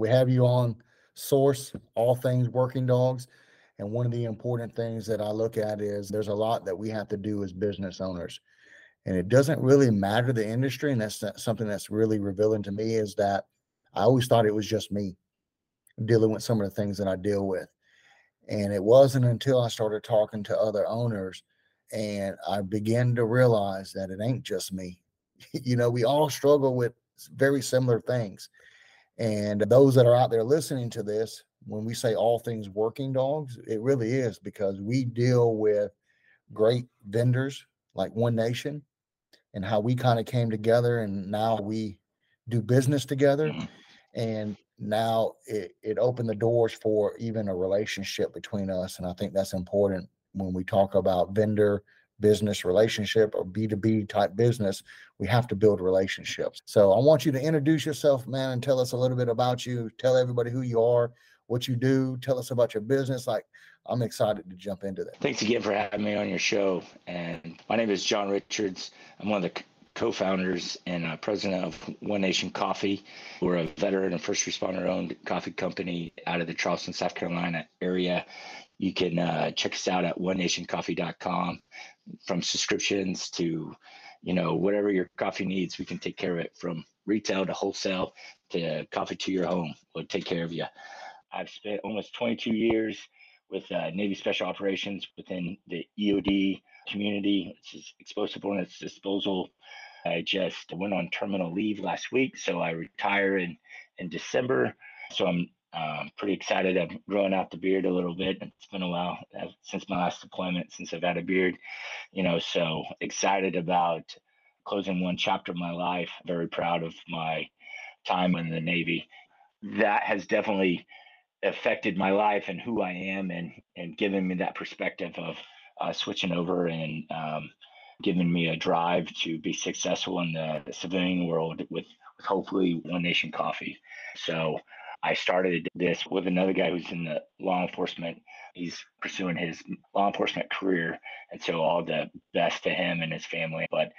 We have you on source, all things working dogs. And one of the important things that I look at is there's a lot that we have to do as business owners. And it doesn't really matter the industry. And that's something that's really revealing to me is that I always thought it was just me dealing with some of the things that I deal with. And it wasn't until I started talking to other owners and I began to realize that it ain't just me. you know, we all struggle with very similar things. And those that are out there listening to this, when we say all things working dogs, it really is because we deal with great vendors like One Nation and how we kind of came together and now we do business together. Mm-hmm. And now it, it opened the doors for even a relationship between us. And I think that's important when we talk about vendor business relationship or B2B type business, we have to build relationships. So I want you to introduce yourself, man, and tell us a little bit about you. Tell everybody who you are, what you do. Tell us about your business. Like, I'm excited to jump into that. Thanks again for having me on your show. And my name is John Richards. I'm one of the co-founders and uh, president of One Nation Coffee. We're a veteran and first responder owned coffee company out of the Charleston, South Carolina area. You can uh, check us out at onenationcoffee.com. From subscriptions to, you know, whatever your coffee needs, we can take care of it from retail to wholesale to coffee to your home. We'll take care of you. I've spent almost 22 years with uh, Navy Special Operations within the EOD community, which is explosive ordnance disposal. I just went on terminal leave last week, so I retire in in December. So I'm um, pretty excited. I'm growing out the beard a little bit. It's been a while uh, since my last deployment, since I've had a beard, you know, so excited about closing one chapter of my life. Very proud of my time in the Navy. That has definitely affected my life and who I am and, and given me that perspective of uh, switching over and um, giving me a drive to be successful in the civilian world with, with hopefully One Nation Coffee. So I started this with another guy who's in the law enforcement. He's pursuing his law enforcement career. And so all the best to him and his family. But,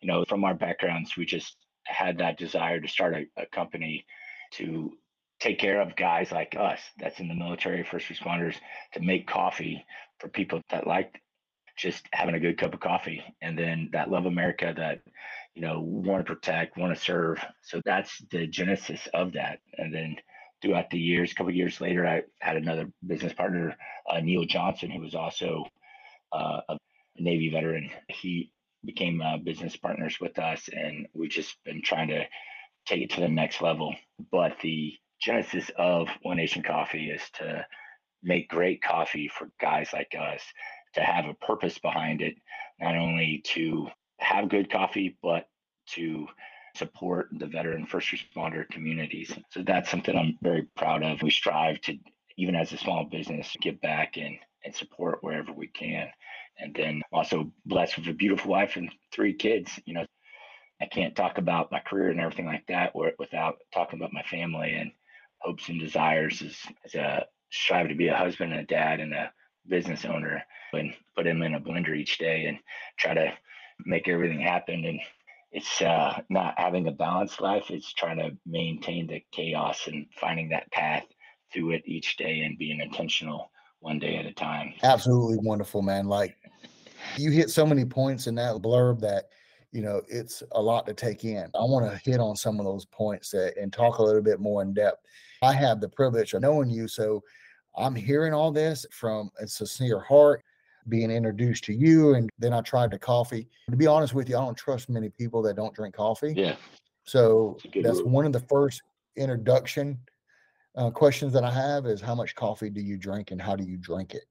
you know, from our backgrounds, we just had that desire to start a, a company to take care of guys like us that's in the military, first responders, to make coffee for people that like just having a good cup of coffee and then that love America that you know want to protect want to serve so that's the genesis of that and then throughout the years. A couple years later, I had another business partner, uh, Neil Johnson, who was also uh, a Navy veteran. He became uh, business partners with us, and we've just been trying to take it to the next level. But the genesis of One Nation Coffee is to make great coffee for guys like us, to have a purpose behind it, not only to have good coffee, but to support the veteran first responder communities. So that's something I'm very proud of. We strive to, even as a small business, give back and, and support wherever we can. And then also blessed with a beautiful wife and three kids. You know, I can't talk about my career and everything like that without talking about my family and hopes and desires as, as a strive to be a husband and a dad and a business owner and put them in a blender each day and try to make everything happen and it's uh, not having a balanced life. It's trying to maintain the chaos and finding that path through it each day and being intentional one day at a time. Absolutely wonderful, man. Like you hit so many points in that blurb that you know it's a lot to take in. I want to hit on some of those points that, and talk a little bit more in depth. I have the privilege of knowing you, so I'm hearing all this from a sincere heart being introduced to you. And then I tried the coffee. To be honest with you, I don't trust many people that don't drink coffee. Yeah. So that's one of the first introduction uh, questions that I have is how much coffee do you drink and how do you drink it?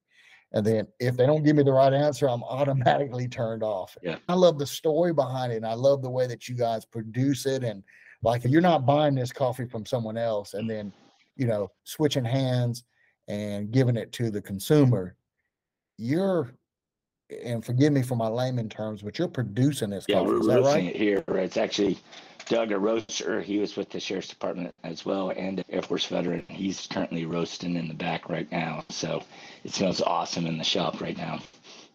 And then if they don't give me the right answer, I'm automatically turned off. Yeah. I love the story behind it. And I love the way that you guys produce it. And like if you're not buying this coffee from someone else and then, you know, switching hands and giving it to the consumer you're and forgive me for my layman terms, but you're producing this yeah, coffee. we're roasting right? it here. It's actually Doug, a roaster. He was with the sheriff's department as well, and Air Force veteran. He's currently roasting in the back right now. So it smells awesome in the shop right now.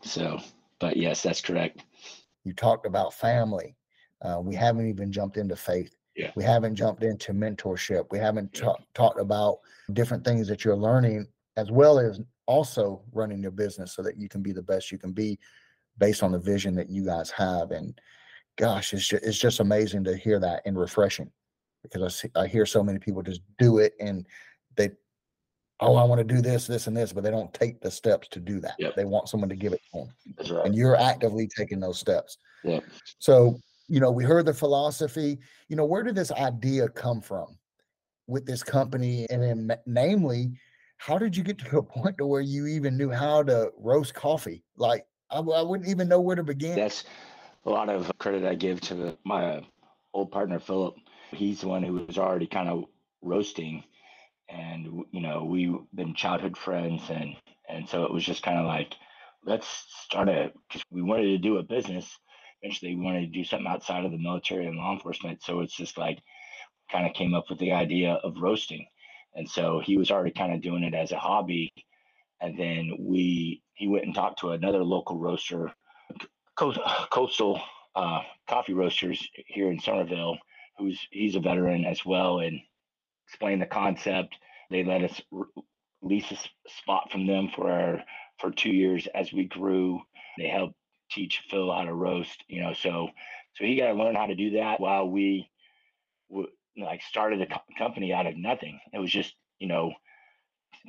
So, but yes, that's correct. You talked about family. Uh, we haven't even jumped into faith. Yeah. We haven't jumped into mentorship. We haven't ta- talked about different things that you're learning, as well as also running your business so that you can be the best you can be based on the vision that you guys have. And gosh, it's just, it's just amazing to hear that and refreshing because I see, I hear so many people just do it and they, oh, I want to do this, this, and this, but they don't take the steps to do that. Yep. They want someone to give it to them, right. and you're actively taking those steps. Yep. So, you know, we heard the philosophy. You know, where did this idea come from with this company? And then, namely, how did you get to a point to where you even knew how to roast coffee? Like, I wouldn't even know where to begin. That's a lot of credit I give to my old partner Philip. He's the one who was already kind of roasting, and you know we've been childhood friends, and and so it was just kind of like let's start a because we wanted to do a business. Eventually, we wanted to do something outside of the military and law enforcement. So it's just like kind of came up with the idea of roasting, and so he was already kind of doing it as a hobby, and then we he went and talked to another local roaster coastal uh, coffee roasters here in Summerville, who's he's a veteran as well, and explained the concept. They let us lease a spot from them for our for two years as we grew. They helped teach Phil how to roast, you know. So so he got to learn how to do that while we w- like started a co- company out of nothing. It was just you know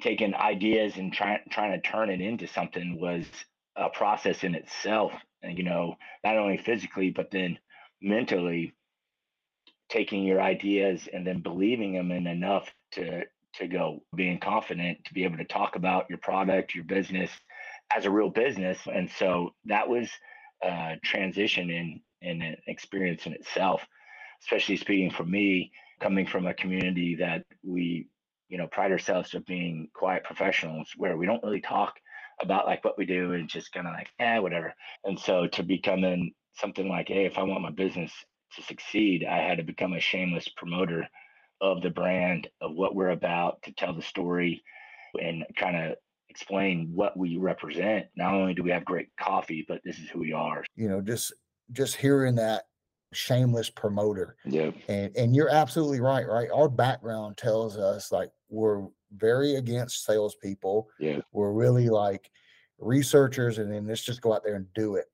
taking ideas and trying trying to turn it into something was a process in itself and you know not only physically but then mentally taking your ideas and then believing them in enough to to go being confident to be able to talk about your product your business as a real business and so that was a transition in in an experience in itself especially speaking for me coming from a community that we you know pride ourselves of being quiet professionals where we don't really talk about like what we do and just kind of like eh whatever. And so to become in something like hey if i want my business to succeed i had to become a shameless promoter of the brand of what we're about to tell the story and kind of explain what we represent. Not only do we have great coffee but this is who we are. You know, just just hearing that shameless promoter. Yeah and and you're absolutely right right? Our background tells us like we're very against salespeople. Yeah. We're really like researchers and then let's just go out there and do it.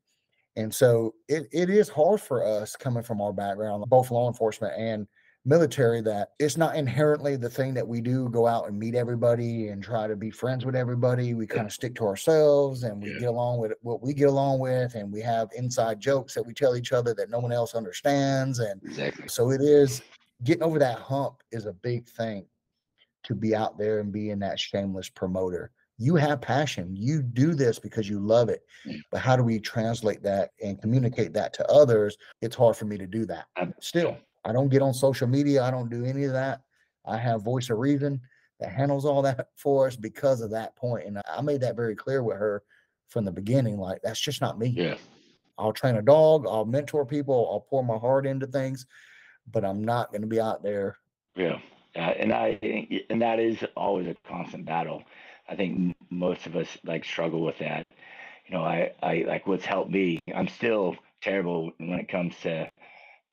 And so it, it is hard for us coming from our background both law enforcement and military that it's not inherently the thing that we do go out and meet everybody and try to be friends with everybody we kind of stick to ourselves and we Yeah. get along with what we get along with and we have inside jokes that we tell each other that no one else understands and exactly so it is getting over that hump is a big thing to be out there and being that shameless promoter. You have passion. You do this because you love it. But how do we translate that and communicate that to others? It's hard for me to do that. Still, I don't get on social media. I don't do any of that. I have Voice of Reason that handles all that for us because of that point. And I made that very clear with her from the beginning. Like, that's just not me. yeah I'll train a dog, I'll mentor people, I'll pour my heart into things, but I'm not going to be out there. Yeah, uh, and I think- and that is always a constant battle. I think most of us like struggle with that. You know, I I like what's helped me. I'm still terrible when it comes to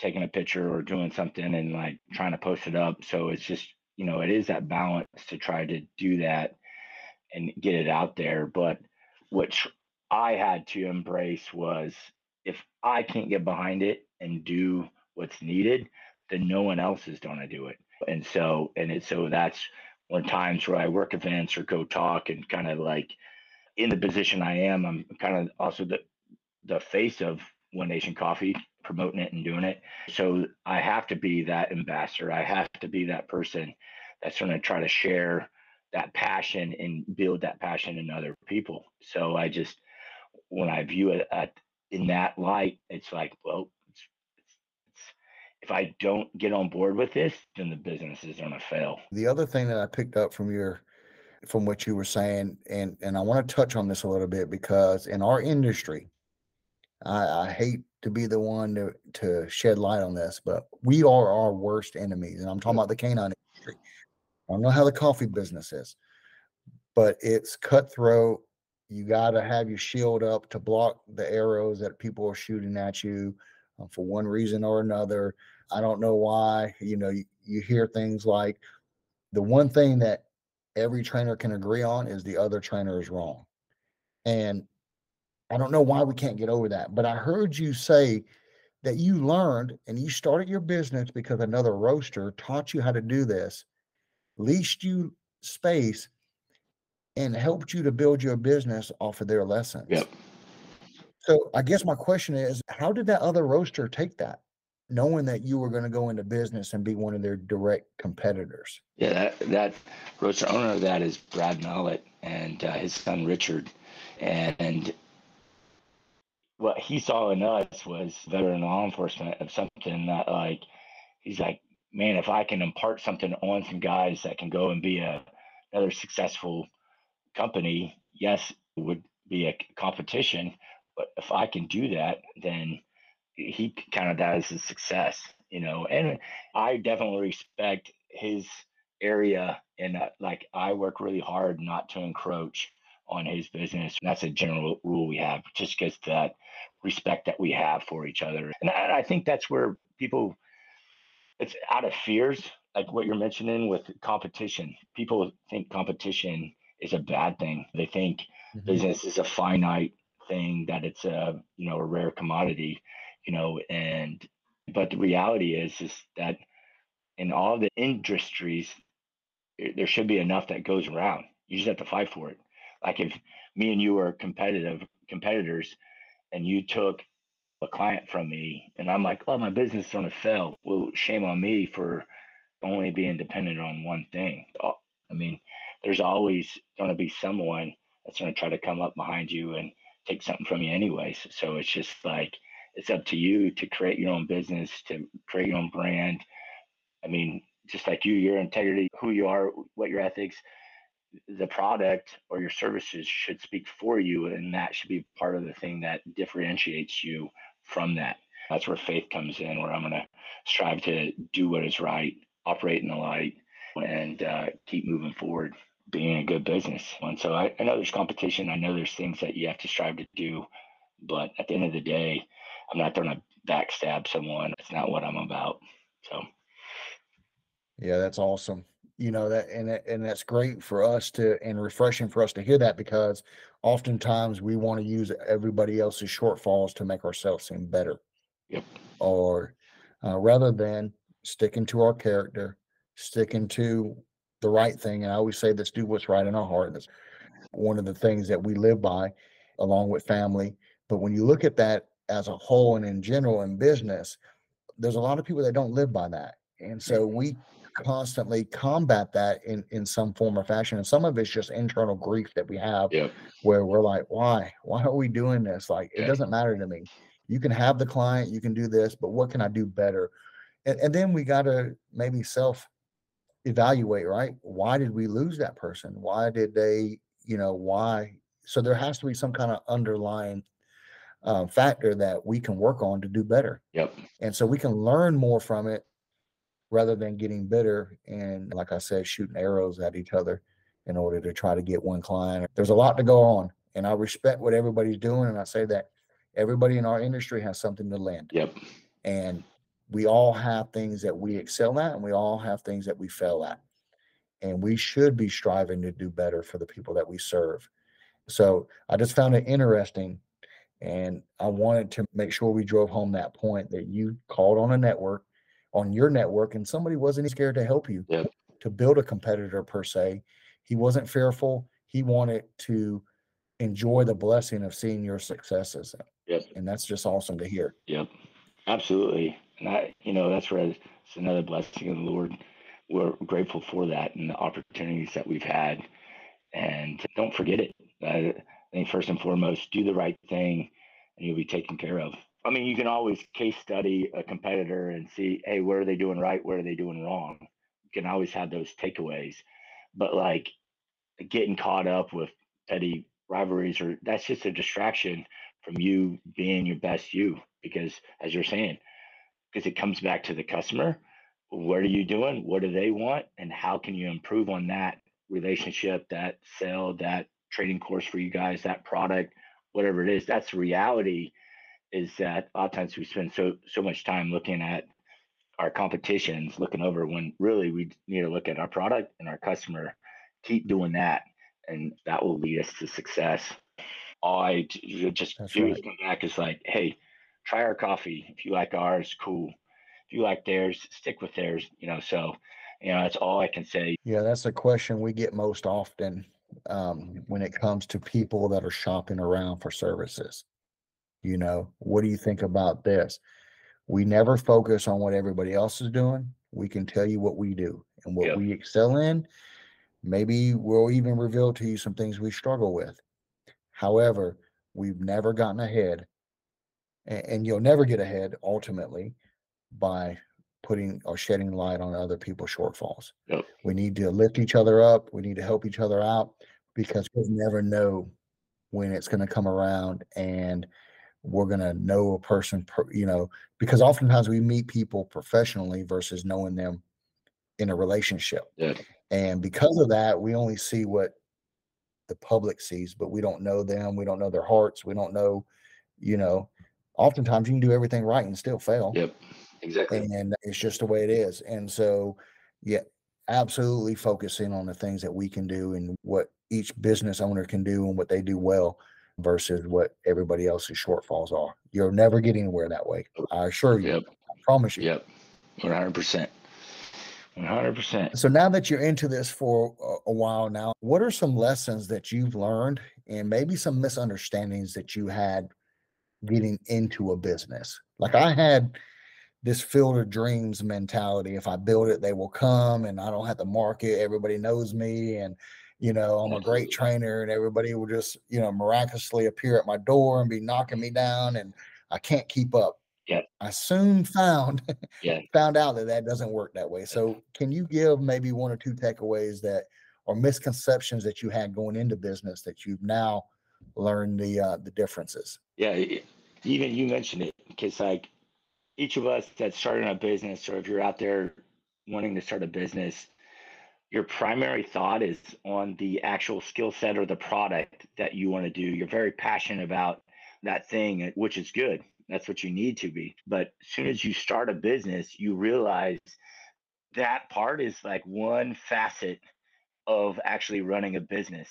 taking a picture or doing something and like trying to post it up. So it's just you know it is that balance to try to do that and get it out there. But which I had to embrace was if I can't get behind it and do what's needed, then no one else is going to do it. And so, and it, so that's when times where I work events or go talk and kind of like in the position I am, I'm kind of also the, the face of One Nation Coffee, promoting it and doing it. So I have to be that ambassador. I have to be that person that's going to try to share that passion and build that passion in other people. So I just, when I view it at, in that light, it's like, well, it's, it's, if I don't get on board with this, then the business is going to fail. The other thing that I picked up from your from what you were saying, and and I want to touch on this a little bit because in our industry, I, I hate to be the one to to shed light on this, but we are our worst enemies, and I'm talking about the canine industry. I don't know how the coffee business is, but it's cutthroat. You got to have your shield up to block the arrows that people are shooting at you uh, for one reason or another. I don't know why. You know, you, you hear things like the one thing that every trainer can agree on is the other trainer is wrong. And I don't know why we can't get over that. But I heard you say that you learned and you started your business because another roaster taught you how to do this, leased you space, and helped you to build your business off of their lessons. Yep. So I guess my question is, how did that other roaster take that, knowing that you were going to go into business and be one of their direct competitors? Yeah, that, that roaster owner of that is Brad Mellett and uh, his son Richard, and what he saw in us was veteran law enforcement of something that like he's like, man, if I can impart something on some guys that can go and be a another successful company, yes, it would be a competition, but if I can do that, then he kind of as a success, you know. And I definitely respect his area, and uh, like I work really hard not to encroach on his business. That's a general rule we have, just because that respect that we have for each other. And I, I think that's where people, it's out of fears, like what you're mentioning with competition. People think competition is a bad thing. They think mm-hmm. business is a finite thing, that it's a, you know, a rare commodity, you know, and, but the reality is, is that in all the industries, there should be enough that goes around. You just have to fight for it. Like if me and you are competitive competitors, and you took a client from me and I'm like, oh, my business is going to fail. Well, shame on me for only being dependent on one thing. Uh, I mean, there's always going to be someone that's going to try to come up behind you and take something from you anyways. So it's just like, it's up to you to create your own business, to create your own brand. I mean, just like you, your integrity, who you are, what your ethics, the product or your services should speak for you and that should be part of the thing that differentiates you from that. That's where faith comes in where i'm going to strive to do what is right operate in the light and uh, keep moving forward being a good business. And so I, I know there's competition i know there's things that you have to strive to do but at the end of the day i'm not going to backstab someone it's not what i'm about so. Yeah that's awesome you know that and and that's great for us to and refreshing for us to hear that because oftentimes we want to use everybody else's shortfalls to make ourselves seem better. Yep. Or uh, rather than sticking to our character sticking to the right thing and i always say let's do what's right in our heart that's one of the things that we live by along with family. But when you look at that as a whole and in general in business there's a lot of people that don't live by that. And so we constantly combat that in in some form or fashion. And some of it's just internal grief that we have where we're like why? Why are we doing this? Like it doesn't matter to me. You can have the client you can do this but what can i do better? And, and then we got to maybe self evaluate right? Why did we lose that person? Why did they you know why? So there has to be some kind of underlying uh, factor that we can work on to do better. Yep. And so we can learn more from it rather than getting bitter and, like I said, shooting arrows at each other in order to try to get one client. There's a lot to go on, and I respect what everybody's doing. And I say that everybody in our industry has something to lend. Yep. And we all have things that we excel at, and we all have things that we fail at. And we should be striving to do better for the people that we serve. So I just found it interesting. And I wanted to make sure we drove home that point that you called on a network on your network and somebody wasn't scared to help you to build a competitor per se. He wasn't fearful. He wanted to enjoy the blessing of seeing your successes. Yep. And that's just awesome to hear. Yep. Absolutely. And I, you know, that's where it's another blessing of the Lord. We're grateful for that and the opportunities that we've had. And don't forget it. I think first and foremost, do the right thing and you'll be taken care of. I mean, you can always case study a competitor and see, hey, where are they doing right? Where are they doing wrong? You can always have those takeaways. But like getting caught up with petty rivalries or that's just a distraction from you being your best you. Because as you're saying, because it comes back to the customer. What are you doing? What do they want? And how can you improve on that relationship, that sale, that trading course for you guys, that product, whatever it is? That's reality is that a lot of times we spend so so much time looking at our competitions looking over when really we need to look at our product and our customer keep doing that and that will lead us to success. All i just That's do right. is come back is like hey try our coffee. If you like ours cool. If you like theirs stick with theirs you know so you know that's all i can say. Yeah that's a question we get most often um, when it comes to people that are shopping around for services you know what do you think about this we never focus on what everybody else is doing we can tell you what we do and what yep. we excel in maybe we'll even reveal to you some things we struggle with however we've never gotten ahead and, you'll never get ahead ultimately by putting or shedding light on other people's shortfalls. Yep. We need to lift each other up. We need to help each other out because we'll never know when it's going to come around and we're going to know a person, per, you know, because oftentimes we meet people professionally versus knowing them in a relationship. Yeah. And because of that, we only see what the public sees, but we don't know them. We don't know their hearts. We don't know, you know, oftentimes you can do everything right and still fail. Yep. Exactly. And it's just the way it is. And so, yeah, absolutely focusing on the things that we can do and what each business owner can do and what they do well versus what everybody else's shortfalls are. You're never getting anywhere that way. I assure you. Yep. I promise you. Yep. 100%. 100%. So now that you're into this for a while now, what are some lessons that you've learned and maybe some misunderstandings that you had getting into a business? Like I had this field of dreams mentality. If I build it, they will come and I don't have to market. Everybody knows me. And, you know, I'm a great trainer and everybody will just, you know, miraculously appear at my door and be knocking me down and I can't keep up. Yeah. I soon found, yeah. found out that that doesn't work that way. So can you give maybe one or two takeaways that or misconceptions that you had going into business that you've now learned the, uh, the differences? Yeah. Even you mentioned it because like each of us that's starting a business, or if you're out there wanting to start a business, your primary thought is on the actual skill set or the product that you want to do. You're very passionate about that thing, which is good. That's what you need to be. But as soon as you start a business, you realize that part is like one facet of actually running a business.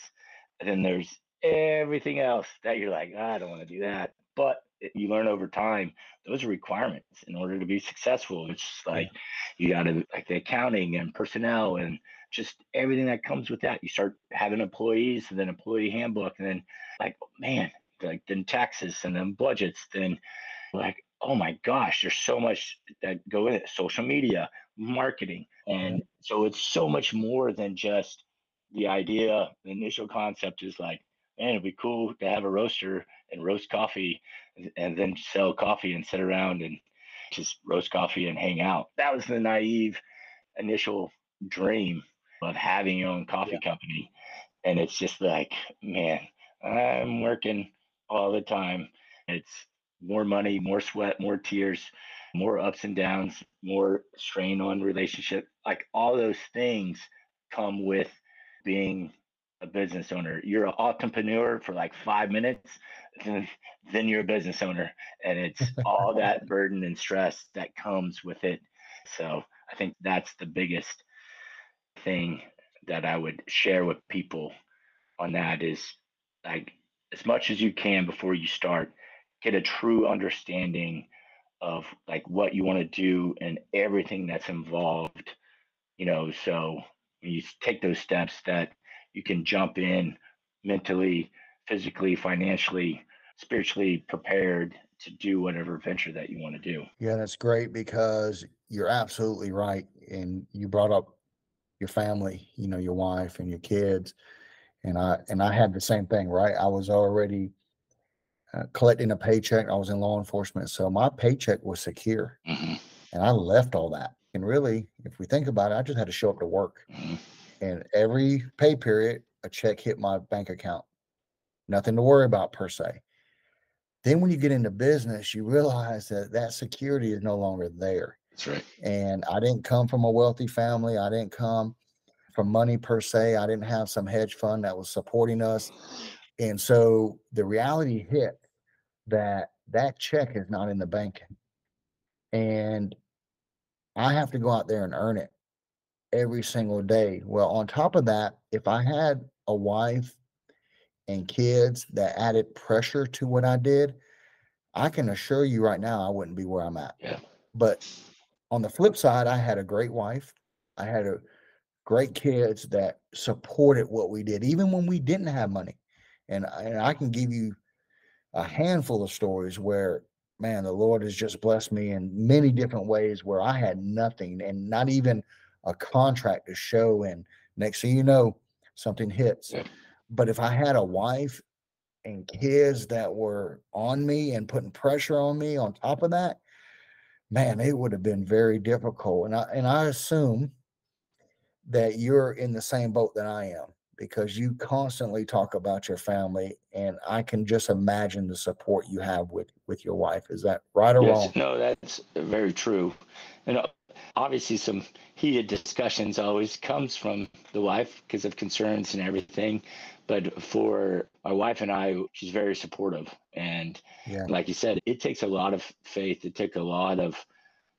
And then there's everything else that you're like, I don't want to do that. But you learn over time those are requirements in order to be successful it's like you got to like the accounting and personnel and just everything that comes with that. You start having employees and then employee handbook and then like man like then taxes and then budgets then like oh my gosh there's so much that go in it. Social media marketing and so it's so much more than just the idea. The initial concept is like man it'd be cool to have a roaster and roast coffee and then sell coffee and sit around and just roast coffee and hang out. That was the naive initial dream of having your own coffee yeah. company. And it's just like, man, I'm working all the time. It's more money, more sweat, more tears, more ups and downs, more strain on relationship. Like all those things come with being a business owner. You're an entrepreneur for like five minutes, then, then you're a business owner. And it's all that burden and stress that comes with it. So I think that's the biggest thing that I would share with people on that is like as much as you can before you start, get a true understanding of like what you want to do and everything that's involved, you know, so you take those steps that you can jump in mentally, physically, financially, spiritually prepared to do whatever venture that you want to do. Yeah, that's great because you're absolutely right. And you brought up your family, you know, your wife and your kids. And I and I had the same thing, right? I was already uh, collecting a paycheck. I was in law enforcement, so my paycheck was secure, mm-hmm. and I left all that. And really, if we think about it, I just had to show up to work. Mm-hmm and every pay period, a check hit my bank account. Nothing to worry about per se. Then when you get into business, you realize that that security is no longer there. That's right. And I didn't come from a wealthy family. I didn't come from money per se. I didn't have some hedge fund that was supporting us. And so the reality hit that that check is not in the bank. And I have to go out there and earn it every single day. Well, on top of that, if I had a wife and kids that added pressure to what I did, I can assure you right now I wouldn't be where I'm at. Yeah. But on the flip side, I had a great wife. I had a great kids that supported what we did, even when we didn't have money. And, and I can give you a handful of stories where, man, the Lord has just blessed me in many different ways where I had nothing and not even a contract to show. And next thing you know, something hits. But if I had a wife and kids that were on me and putting pressure on me on top of that, man, it would have been very difficult. And I and I assume that you're in the same boat that I am because you constantly talk about your family and I can just imagine the support you have with with your wife. Is that right or Yes, wrong? no, that's very true. And uh, obviously some heated discussions always comes from the wife because of concerns and everything. But for my wife and I, she's very supportive. And Yeah. like you said, it takes a lot of faith. It took a lot of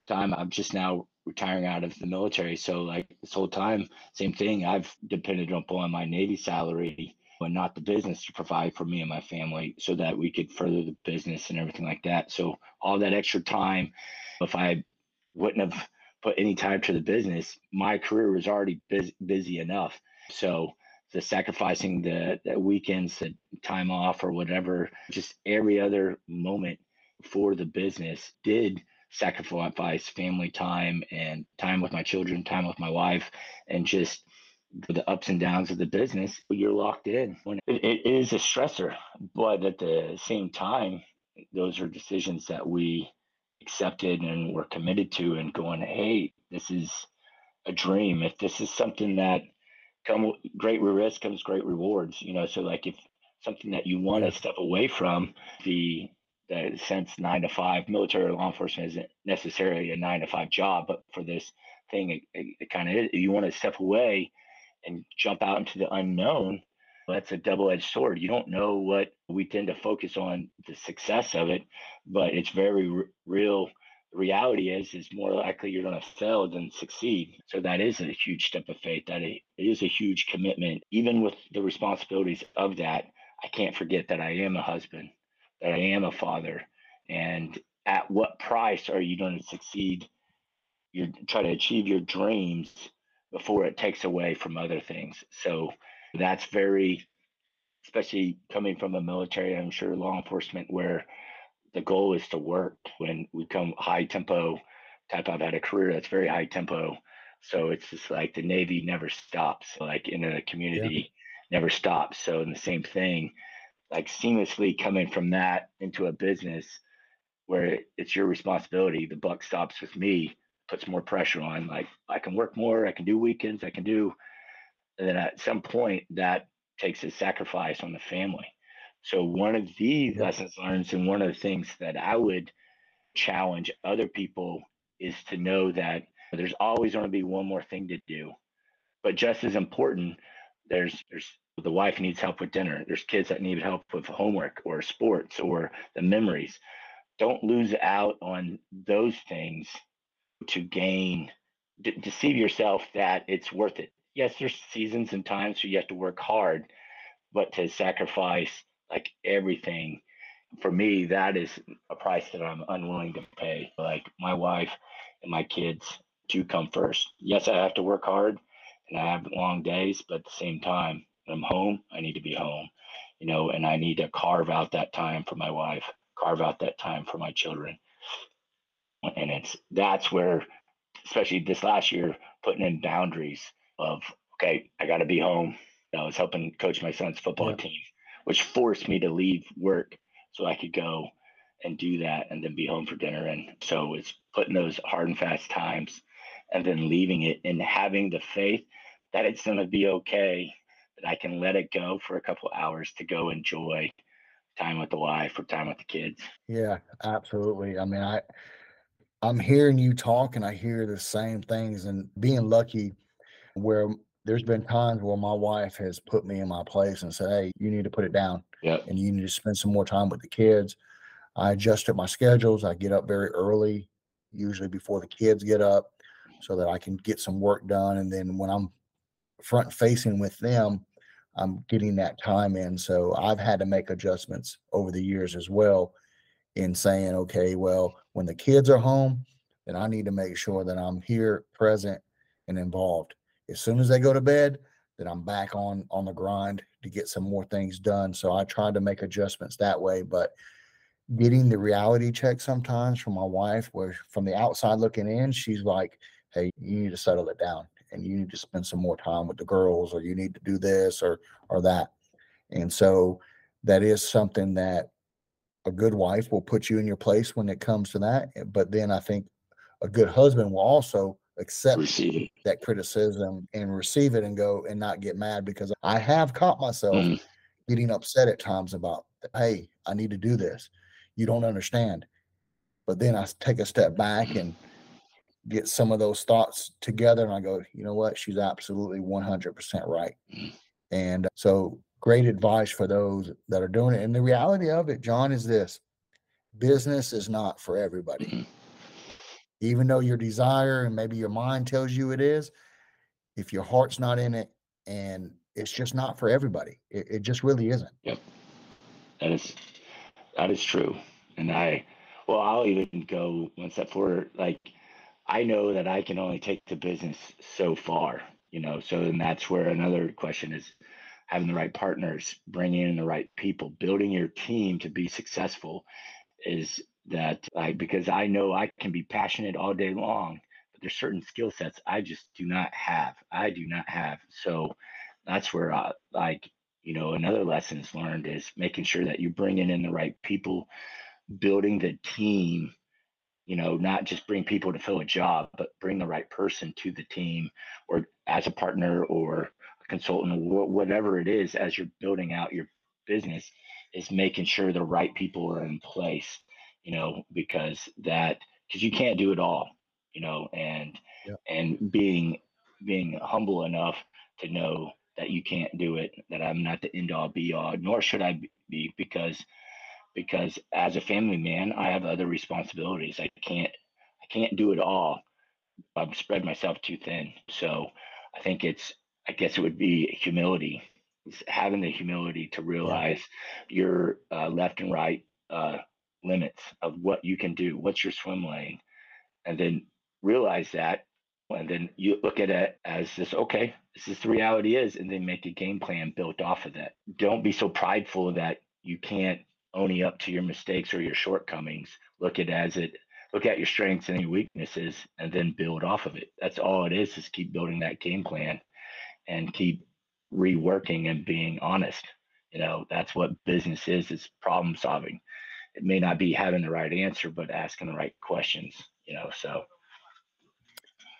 time. I'm just now retiring out of the military. So like this whole time, same thing. I've depended upon my Navy salary and not the business to provide for me and my family so that we could further the business and everything like that. So all that extra time, if I wouldn't have put any time to the business, my career was already busy, busy enough. So the sacrificing the, the weekends, the time off or whatever, just every other moment for the business did sacrifice family time and time with my children, time with my wife, and just the ups and downs of the business. You're locked in. When it, it is a stressor, but at the same time, those are decisions that we accepted and were committed to, and going, hey, this is a dream. If this is something that come great risk comes great rewards, you know. So like if something that you want to step away from, the the sense nine to five military or law enforcement isn't necessarily a nine to five job, but for this thing, it, it, it kind of is. You want to step away and jump out into the unknown. That's a double-edged sword. You don't know what we tend to focus on the success of it, but it's very r- real. Reality is, is more likely you're going to fail than succeed. So that is a huge step of faith. That it is a huge commitment. Even with the responsibilities of that, I can't forget that I am a husband, that I am a father, and at what price are you going to succeed? You try to achieve your dreams before it takes away from other things. So that's very, especially coming from a military, I'm sure law enforcement, where the goal is to work. When we come high tempo type, I've had a career that's very high tempo. So it's just like the Navy never stops, like in a community never stops. So in the same thing, like seamlessly coming from that into a business where it's your responsibility, the buck stops with me, puts more pressure on. Like I can work more, I can do weekends, I can do and then at some point that takes a sacrifice on the family. So one of the Yeah. lessons learned and one of the things that I would challenge other people is to know that there's always going to be one more thing to do. But just as important, there's there's the wife needs help with dinner. There's kids that need help with homework or sports or the memories. Don't lose out on those things to gain de- deceive yourself that it's worth it. Yes, there's seasons and times where you have to work hard, but to sacrifice like everything for me, that is a price that I'm unwilling to pay. Like my wife and my kids do come first. Yes, I have to work hard and I have long days, but at the same time, when I'm home, I need to be home, you know, and I need to carve out that time for my wife, carve out that time for my children. And it's that's where, especially this last year, putting in boundaries of, okay, I got to be home. I was helping coach my son's football Yeah. team, which forced me to leave work so I could go and do that and then be home for dinner. And so it's putting those hard and fast times and then leaving it and having the faith that it's going to be okay, that I can let it go for a couple hours to go enjoy time with the wife or time with the kids. Yeah, absolutely. I mean, I I'm hearing you talk and I hear the same things and being lucky where there's been times where my wife has put me in my place and said, Hey, you need to put it down Yep. and you need to spend some more time with the kids. I adjusted my schedules. I get up very early, usually before the kids get up. so that I can get some work done. And then when I'm front facing with them, I'm getting that time in. So I've had to make adjustments over the years as well in saying, okay, well, when the kids are home, then I need to make sure that I'm here, present, and involved. As soon as they go to bed, then I'm back on on the grind to get some more things done. So I tried to make adjustments that way, but getting the reality check sometimes from my wife, where from the outside looking in, she's like, "Hey, you need to settle it down, and you need to spend some more time with the girls, or you need to do this or or that." And so that is something that a good wife will put you in your place when it comes to that. Eh, but then I think a good husband will also accept that criticism and receive it and go and not get mad because I have caught myself Mm, getting upset at times about, hey, I need to do this. You don't understand. But then I take a step back and get some of those thoughts together and I go, you know what? She's absolutely 100% right. Mm. And so great advice for those that are doing it. And the reality of it, John, is this business is not for everybody. Mhm. Even though your desire and maybe your mind tells you it is, if your heart's not in it and it's just not for everybody, it, it just really isn't. Yep. That is that is true. And I well, I'll even go one step forward. Like I know that I can only take the business so far, you know. So and that's where another question is having the right partners, bringing in the right people, building your team to be successful is that like because I know I can be passionate all day long, but there's certain skill sets I just do not have. I do not have. So that's where I like you know another lesson is learned is making sure that you're bringing in the right people building the team you know not just bring people to fill a job but bring the right person to the team or as a partner or a consultant whatever it is as you're building out your business is making sure the right people are in place you know because that because you can't do it all you know and Yep. and being being humble enough to know that you can't do it that i'm not the end all be all nor should i be because because as a family man i have other responsibilities. I can't i can't do it all. I've spread myself too thin. So i think it's i guess it would be humility It's having the humility to realize your uh, left and right uh, limits of what you can do what's your swim lane and then realize that and then you look at it as this okay this is the reality is and then make a game plan built off of that. Don't be so prideful that you can't own up to your mistakes or your shortcomings. Look at it as it look at your strengths and your weaknesses and then build off of it. That's all it is is keep building that game plan and keep reworking and being honest. You know that's what business is is problem solving it may not be having the right answer but asking the right questions you know so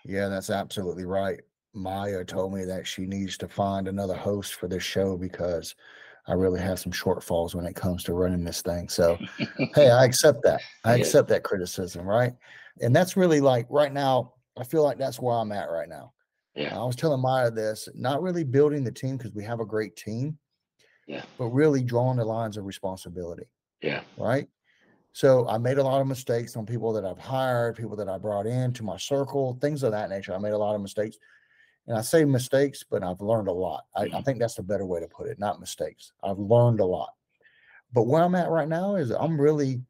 Yeah, that's absolutely right. Maya told me that she needs to find another host for this show because I really have some shortfalls when it comes to running this thing. So, hey, I accept that. I Yeah. accept that criticism, right? And that's really like right now, I feel like that's where I'm at right now. yeah I was telling Maya this, not really building the team because we have a great team, Yeah. but really drawing the lines of responsibility yeah right? So I made a lot of mistakes on people that I've hired, people that I brought into my circle, things of that nature. I made a lot of mistakes. And I say mistakes, but I've learned a lot. I, I Mhm. think that's the better way to put it, not mistakes. I've learned a lot. But where I'm at right now is I'm really,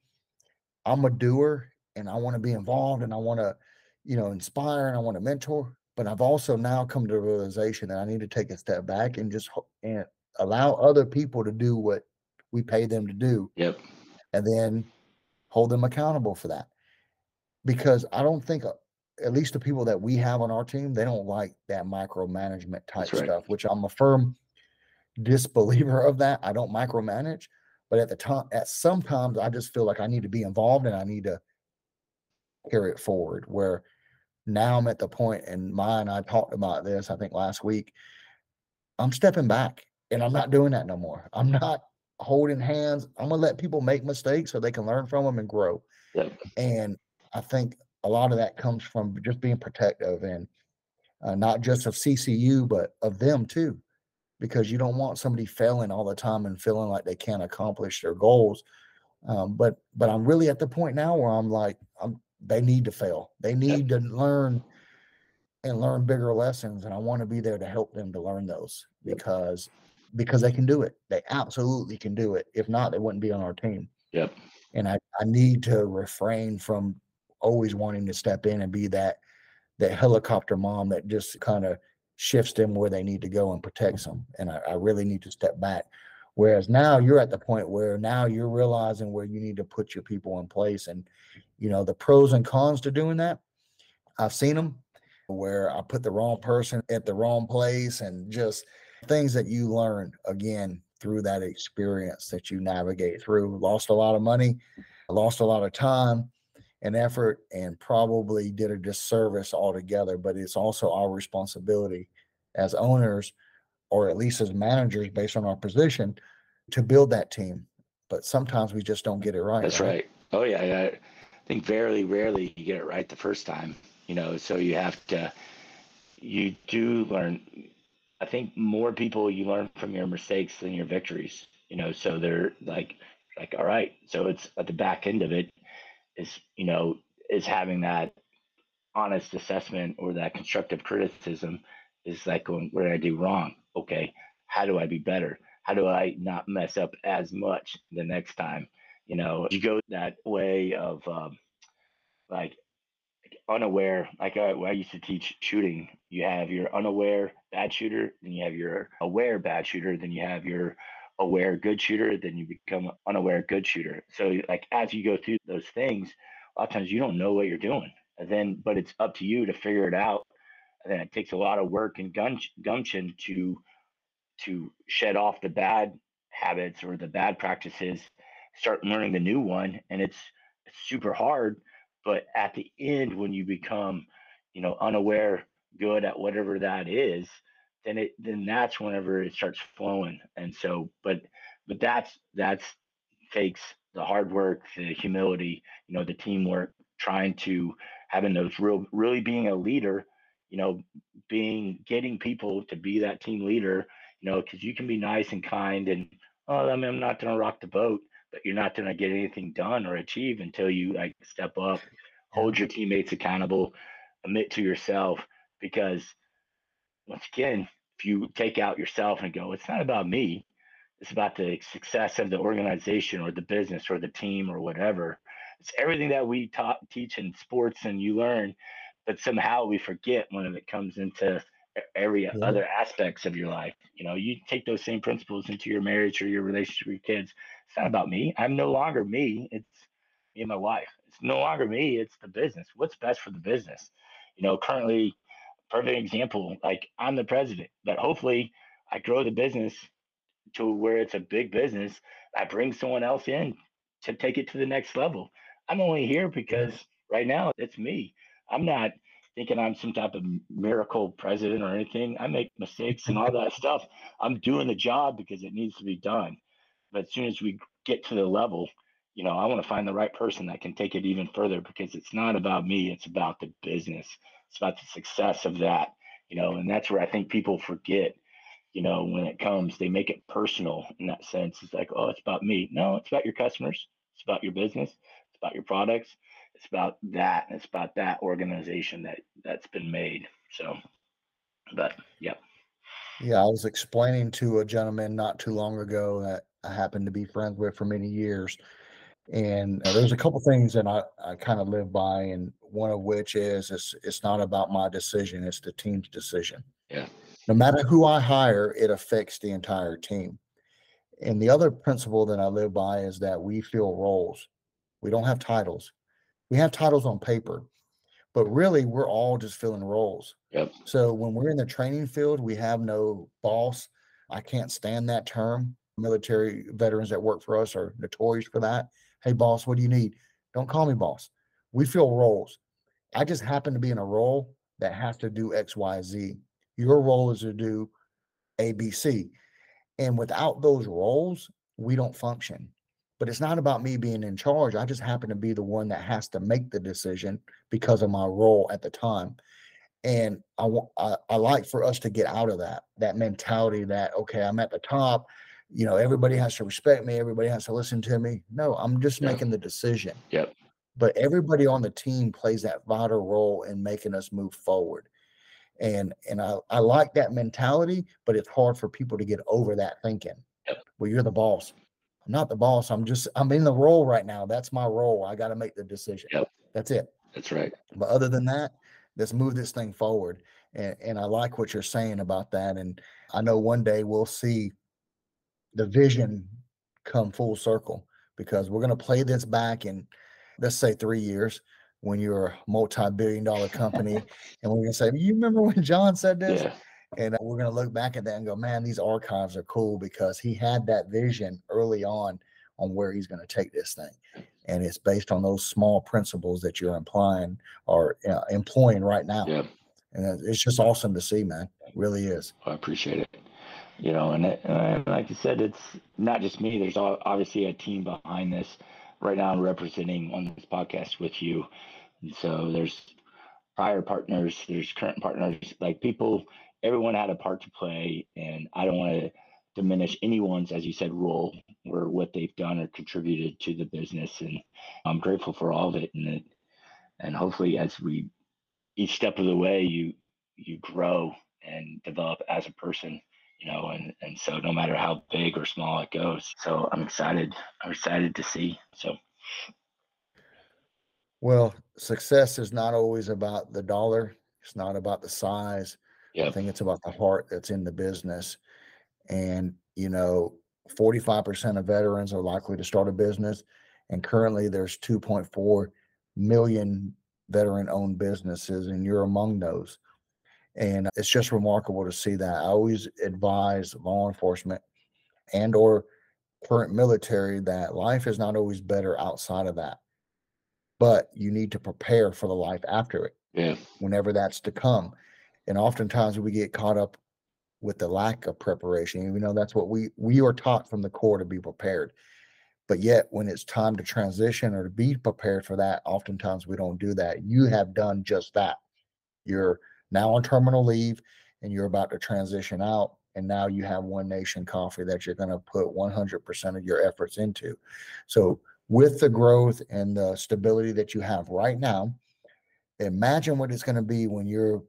I'm a doer and I want to be involved and I want to, you know, inspire and I want to mentor. But I've also now come to the realization that I need to take a step back and just and allow other people to do what we pay them to do yep and then hold them accountable for that. Because I don't think, uh, at least the people that we have on our team, they don't like that micromanagement type right. stuff, which I'm a firm disbeliever of that. I don't micromanage, but at the time, at sometimes I just feel like I need to be involved and I need to carry it forward. Where now I'm at the point, and and I talked about this, I think last week. I'm stepping back and I'm not doing that no more. I'm not holding hands. I'm gonna let people make mistakes so they can learn from them and grow. Yep. And I think a lot of that comes from just being protective and uh, not just of CCU, but of them too, because you don't want somebody failing all the time and feeling like they can't accomplish their goals. Um, but but I'm really at the point now where I'm like, I'm they need to fail. They need to learn and learn bigger lessons. And I want to be there to help them to learn those because because they can do it. They absolutely can do it. If not, they wouldn't be on our team. Yep. And I, I need to refrain from always wanting to step in and be that that helicopter mom that just kind of shifts them where they need to go and protects them. And I, I really need to step back. Whereas now you're at the point where now you're realizing where you need to put your people in place and you know the pros and cons to doing that. I've seen them where I put the wrong person at the wrong place and just things that you learn again through that experience that you navigate through. Lost a lot of money, lost a lot of time and effort, and probably did a disservice altogether. But it's also our responsibility as owners, or at least as managers, based on our position, to build that team. But sometimes we just don't get it right. That's right. right. Oh yeah, I think very rarely you get it right the first time. You know, so you have to. You do learn I think more people you learn from your mistakes than your victories. You know, so they're like, like, all right. So it's at the back end of it is, you know, is having that honest assessment or that constructive criticism is like going, what did I do wrong? Okay, how do I be better? How do I not mess up as much the next time? You know, you go that way of um, like unaware, like I, I used to teach shooting, you have your unaware bad shooter, then you have your aware bad shooter, then you have your aware good shooter, then you become unaware good shooter. So like as you go through those things, a lot of times you don't know what you're doing. And then, but it's up to you to figure it out. And then it takes a lot of work and gun, gumption to to shed off the bad habits or the bad practices, start learning the new one. And it's super hard but at the end, when you become, you know, unaware good at whatever that is, then it then that's whenever it starts flowing. And so, but but that's that's takes the hard work, the humility, you know, the teamwork, trying to having those real really being a leader, you know, being getting people to be that team leader, you know, because you can be nice and kind and oh, I mean, I'm not gonna rock the boat but you're not going to get anything done or achieve until you like step up, hold your teammates accountable, admit to yourself. Because once again, if you take out yourself and go, it's not about me, it's about the success of the organization or the business or the team or whatever. It's everything that we taught, teach in sports and you learn, but somehow we forget when it comes into every yeah. other aspects of your life. You know, you take those same principles into your marriage or your relationship with your kids. It's not about me. I'm no longer me. It's me and my wife. It's no longer me. It's the business. What's best for the business? You know, currently, perfect example. Like I'm the president, but hopefully, I grow the business to where it's a big business. I bring someone else in to take it to the next level. I'm only here because right now it's me. I'm not thinking I'm some type of miracle president or anything. I make mistakes and all that stuff. I'm doing the job because it needs to be done. But as soon as we get to the level, you know, I want to find the right person that can take it even further because it's not about me, it's about the business. It's about the success of that, you know, and that's where I think people forget, you know, when it comes, they make it personal in that sense. It's like, oh, it's about me. No, it's about your customers, it's about your business, it's about your products, it's about that it's about that organization that that's been made so but yep yeah i was explaining to a gentleman not too long ago that i happened to be friends with for many years and uh, there's a couple things that i, I kind of live by and one of which is it's, it's not about my decision it's the team's decision yeah no matter who i hire it affects the entire team and the other principle that i live by is that we fill roles we don't have titles we have titles on paper, but really we're all just filling roles. Yep. So when we're in the training field, we have no boss. I can't stand that term. Military veterans that work for us are notorious for that. Hey, boss, what do you need? Don't call me boss. We fill roles. I just happen to be in a role that has to do X, Y, Z. Your role is to do A, B, C. And without those roles, we don't function but it's not about me being in charge. I just happen to be the one that has to make the decision because of my role at the time. And I want I, I like for us to get out of that that mentality that okay, I'm at the top, you know, everybody has to respect me, everybody has to listen to me. No, I'm just yeah. making the decision. Yep. But everybody on the team plays that vital role in making us move forward. And and I, I like that mentality, but it's hard for people to get over that thinking. Yep. Well, you're the boss. I'm not the boss. I'm just I'm in the role right now. That's my role. I got to make the decision. Yep. That's it. That's right. But other than that, let's move this thing forward. And and I like what you're saying about that. And I know one day we'll see the vision come full circle because we're going to play this back in let's say three years when you're a multi-billion dollar company and we're going to say you remember when john said this Yeah. and uh, we're going to look back at that and go man these archives are cool because he had that vision early on on where he's going to take this thing and it's based on those small principles that you're implying or uh, employing right now Yeah. and it's just awesome to see man It really is I appreciate it. You know, and, it, and like you said, it's not just me. There's ob- obviously a team behind this. Right now, I'm representing on this podcast with you. And so there's prior partners, there's current partners, like people, everyone had a part to play. And I don't want to diminish anyone's, as you said, role or what they've done or contributed to the business. And I'm grateful for all of it. And it, and hopefully, as we each step of the way, you you grow and develop as a person you know and and so no matter how big or small it goes so i'm excited i'm excited to see so well success is not always about the dollar it's not about the size yeah I think it's about the heart that's in the business. And, you know, 45% of veterans are likely to start a business. And currently there's 2.4 million veteran owned businesses, and you're among those. And it's just remarkable to see that. I always advise law enforcement and or current military that life is not always better outside of that. But you need to prepare for the life after it yeah whenever that's to come. And oftentimes we get caught up with the lack of preparation. Even though that's what we we are taught from the core to be prepared. But yet when it's time to transition or to be prepared for that, oftentimes we don't do that. You have done just that. You're now on terminal leave and you're about to transition out. And now you have One Nation Coffee that you're going to put 100% of your efforts into. So, with the growth and the stability that you have right now, imagine what it's going to be when you're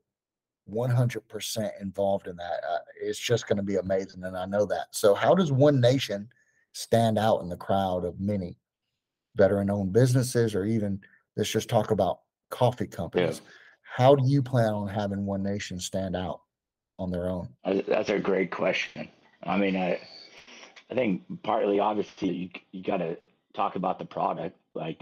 100% involved in that. Uh, it's just going to be amazing. And I know that. So, how does One Nation stand out in the crowd of many veteran owned businesses, or even let's just talk about coffee companies? How do you plan on having One Nation stand out on their own? Uh, that's a great question. I mean i i think partly obviously you, you got to talk about the product. Like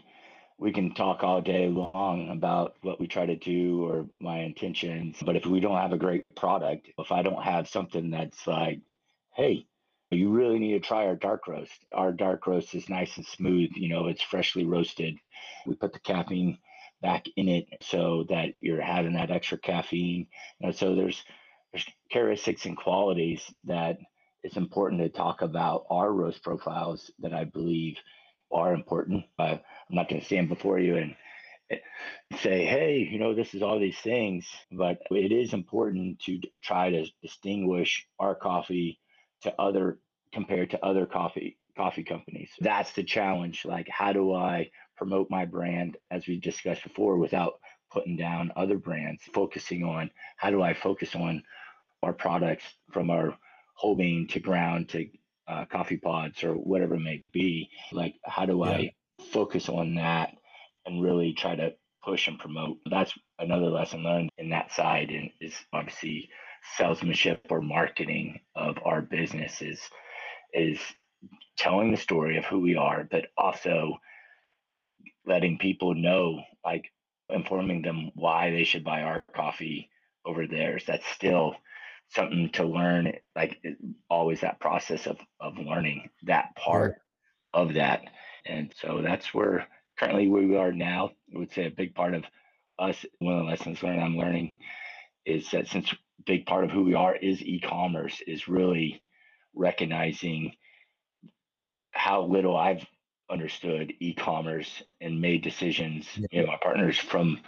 we can talk all day long about what we try to do or my intentions but if we don't have a great product if i don't have something that's like hey you really need to try our dark roast. Our dark roast is nice and smooth you know it's freshly roasted. We put the caffeine back in it so that you're having that extra caffeine know, so there's there's characteristics and qualities that it's important to talk about our roast profiles that I believe are important. I'm not going to stand before you and say, hey, you know, this is all these things, but it is important to try to distinguish our coffee to other compared to other coffee coffee companies. That's the challenge. Like, how do I promote my brand as we discussed before without putting down other brands, focusing on how do I focus on our products from our whole bean to ground to uh, coffee pods or whatever it may be. Like, how do Yeah. I focus on that and really try to push and promote? That's another lesson learned in that side, and is obviously salesmanship or marketing of our business is is telling the story of who we are, but also letting people know, like informing them why they should buy our coffee over theirs. That's still something to learn. Like always that process of of learning that part of that. And so that's where currently where we are now. I would say a big part of us, one of the lessons learned I'm learning is that since a big part of who we are is e-commerce, is really recognizing how little I've understood e-commerce and made decisions. Yeah. You know, my partners from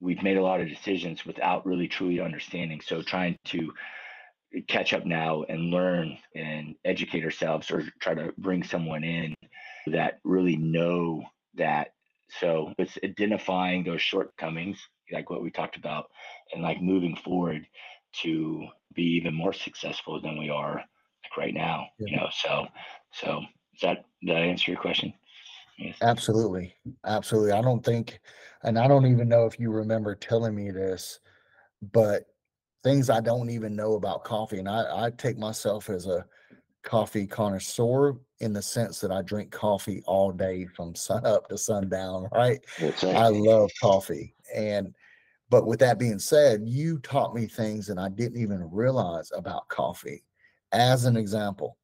we've made a lot of decisions without really truly understanding. So trying to catch up now and learn and educate ourselves or try to bring someone in that really know that. So it's identifying those shortcomings like what we talked about, and like moving forward to be even more successful than we are like right now. Yeah. You know, so so is that did I answer your question? Yes. Absolutely, absolutely. I don't think, and I don't even know if you remember telling me this, but things I don't even know about coffee, and I, I take myself as a coffee connoisseur in the sense that I drink coffee all day from sun up to sundown, right? right. I love coffee. And but with that being said, you taught me things that I didn't even realize about coffee. As an example,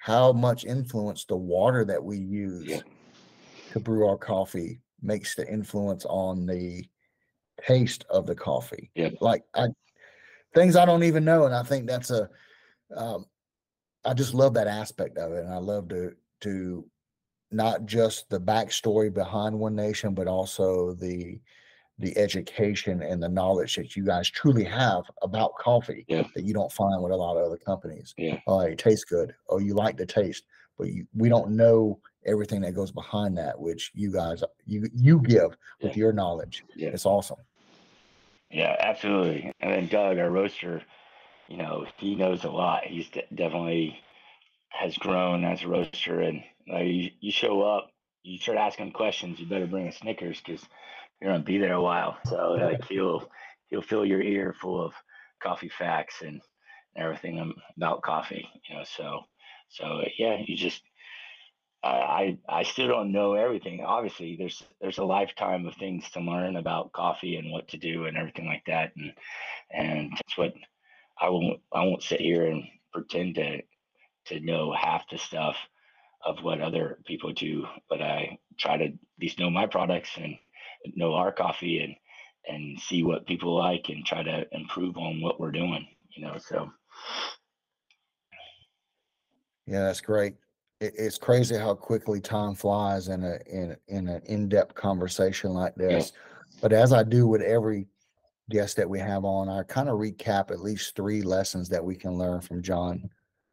how much influence the water that we use to brew our coffee makes the influence on the taste of the coffee. Yeah. Like I things I don't even know. And I think that's a um, I just love that aspect of it, and I love to to not just the backstory behind One Nation, but also the the education and the knowledge that you guys truly have about coffee yeah. that you don't find with a lot of other companies. Yeah. Oh, it tastes good. Oh, you like the taste, but you, we don't know everything that goes behind that, which you guys you you give yeah. with your knowledge. Yeah. It's awesome. Yeah, absolutely. And then Doug, our roaster, you know, he knows a lot. He's de- definitely has grown as a roaster, and uh, you, you show up, you start asking questions. You better bring a Snickers because you're gonna be there a while. So like he'll he'll fill your ear full of coffee facts and everything about coffee. You know, so so yeah, you just I I still don't know everything. Obviously, there's there's a lifetime of things to learn about coffee and what to do and everything like that, and and that's what I won't I won't sit here and pretend to to know half the stuff of what other people do, but I try to at least know my products and know our coffee and and see what people like and try to improve on what we're doing. You know, so yeah, that's great. It, it's crazy how quickly time flies in a in in an in depth conversation like this. Yeah. But as I do with every guest that we have on, I kind of recap at least three lessons that we can learn from John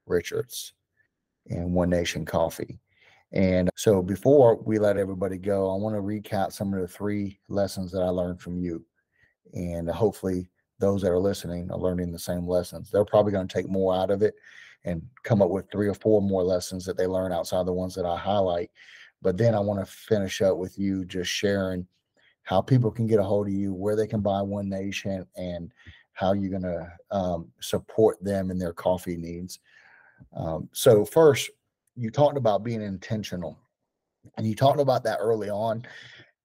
Richards and One Nation Coffee. And so before we let everybody go, I want to recap some of the three lessons that I learned from you. And hopefully those that are listening are learning the same lessons. They're probably going to take more out of it and come up with three or four more lessons that they learn outside the ones that I highlight. But then I want to finish up with you just sharing how people can get a hold of you, where they can buy One Nation, and how you're going to um, support them in their coffee needs. Um, so, first, you talked about being intentional, and you talked about that early on,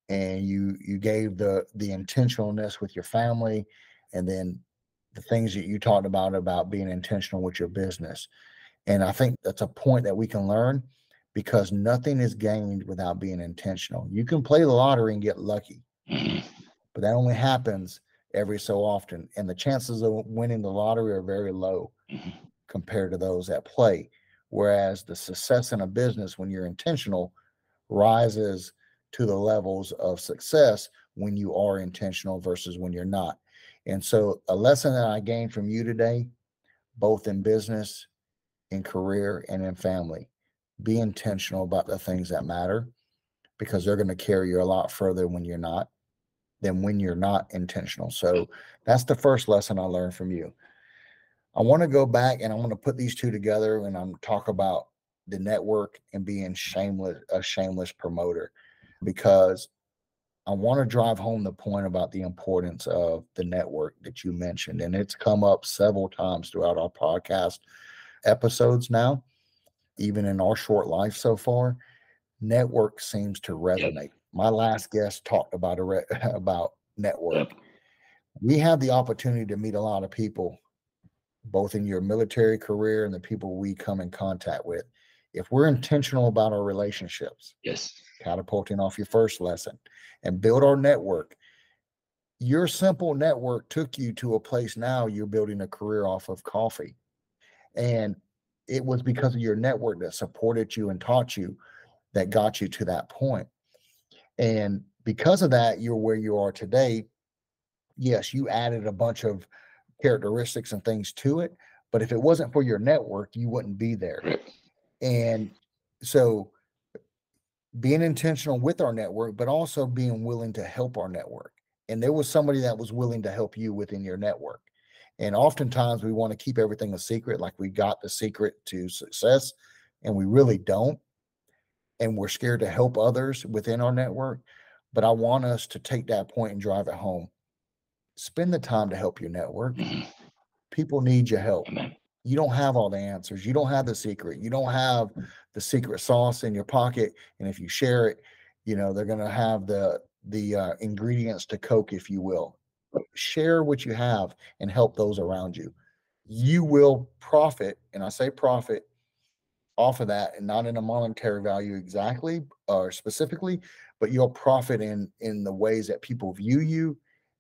and you you gave the the intentionalness with your family, and then the things that you talked about about being intentional with your business. And I think that's a point that we can learn because nothing is gained without being intentional. You can play the lottery and get lucky. But that only happens every so often. And the chances of winning the lottery are very low compared to those that play. Whereas the success in a business, when you're intentional, rises to the levels of success when you are intentional versus when you're not. And so, a lesson that I gained from you today, both in business, in career, and in family, be intentional about the things that matter because they're going to carry you a lot further when you're not than when you're not intentional. So that's the first lesson I learned from you. I want to go back and I want to put these two together and I'm talk about the network and being shameless a shameless promoter because I want to drive home the point about the importance of the network that you mentioned and it's come up several times throughout our podcast episodes now even in our short life so far network seems to resonate. Yep. My last guest talked about a re- about network. Yep. We have the opportunity to meet a lot of people, both in your military career and the people we come in contact with. If we're mm-hmm. intentional about our relationships, yes, catapulting off your first lesson, and build our network. Your simple network took you to a place now you're building a career off of coffee. And it was because of your network that supported you and taught you that got you to that point. And because of that, you're where you are today. Yes, you added a bunch of characteristics and things to it, but if it wasn't for your network, you wouldn't be there. And so being intentional with our network, but also being willing to help our network and there was somebody that was willing to help you within your network. And oftentimes we want to keep everything a secret, like we got the secret to success, and we really don't. And we're scared to help others within our network. But I want us to take that point and drive it home. Spend the time to help your network. Mhm. People need your help. Amen. You don't have all the answers. You don't have the secret. You don't have the secret sauce in your pocket. And if you share it, you know, they're going to have the the uh, ingredients to coke, if you will. Share what you have and help those around you. You will profit, and I say profit off of that, and not in a monetary value exactly or specifically, but you'll profit in in the ways that people view you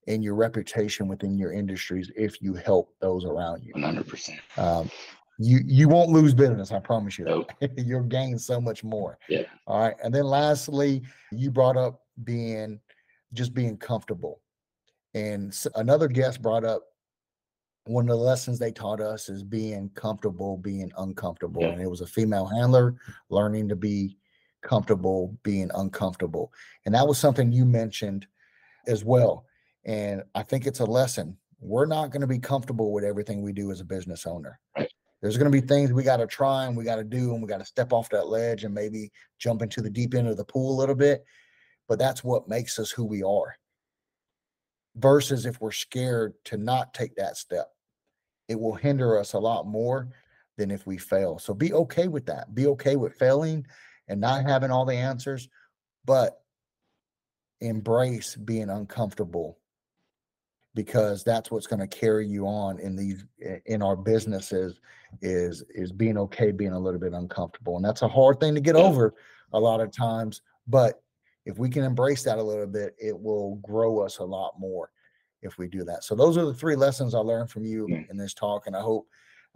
and your reputation within your industries if you help those around you. 100%. Um, you you won't lose business, I promise you. Nope. You'll gain so much more. Yeah. All right. And then lastly, you brought up being just being comfortable. And another guest brought up one of the lessons they taught us is being comfortable being uncomfortable. Yeah. And it was a female handler learning to be comfortable being uncomfortable. And that was something you mentioned as well. And I think it's a lesson. We're not going to be comfortable with everything we do as a business owner. Right. There's going to be things we got to try and we got to do, and we got to step off that ledge and maybe jump into the deep end of the pool a little bit. But that's what makes us who we are. Versus if we're scared to not take that step, it will hinder us a lot more than if we fail. So be okay with that. Be okay with failing and not having all the answers, but embrace being uncomfortable because that's what's going to carry you on in these in our businesses is is being okay being a little bit uncomfortable and that's a hard thing to get over a lot of times but if we can embrace that a little bit it will grow us a lot more if we do that so those are the three lessons i learned from you Yeah. in this talk and i hope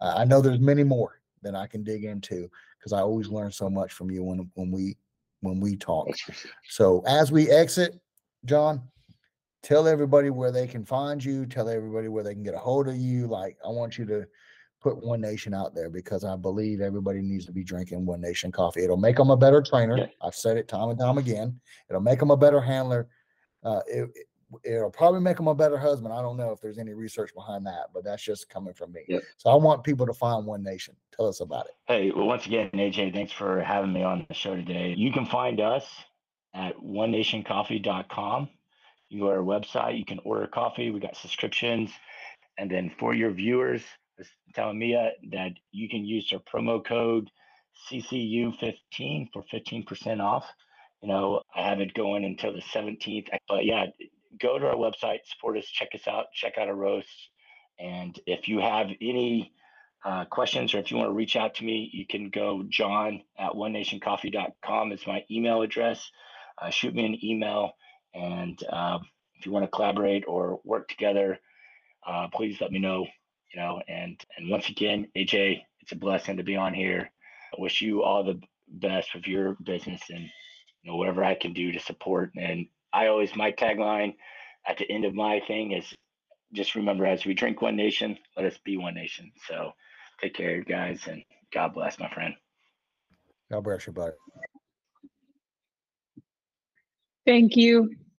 uh, i know there's many more that i can dig into because i always learn so much from you when when we when we talk That's for sure. so as we exit, John, tell everybody where they can find you. Tell everybody where they can get a hold of you. Like I want you to put One Nation out there because I believe everybody needs to be drinking One Nation coffee. It'll make them a better trainer. I've said it time and time again. It'll make them a better handler. Uh, it, it- it'll probably make them a better husband. I don't know if there's any research behind that, but that's just coming from me. Yep. So I want people to find One Nation. Tell us about it. Hey, well, once again, AJ, thanks for having me on the show today. You can find us at onenationcoffee.com. You go to our website, you can order coffee. We got subscriptions. And then for your viewers, telling Mia that you can use their promo code CCU15 for 15% off. You know, I have it going until the 17th. But yeah, go to our website, support us, check us out, check out our roasts. And if you have any uh, questions or if you want to reach out to me, you can go john at onenationcoffee.com is my email address. Uh, shoot me an email. And uh, if you want to collaborate or work together, uh, please let me know. You know, and and once again, AJ, it's a blessing to be on here. I wish you all the best with your business and you know whatever I can do to support. And I always my tagline at the end of my thing is just remember as we drink one nation, let us be one nation. So take care, guys, and God bless, my friend. God bless you, buddy. Thank you.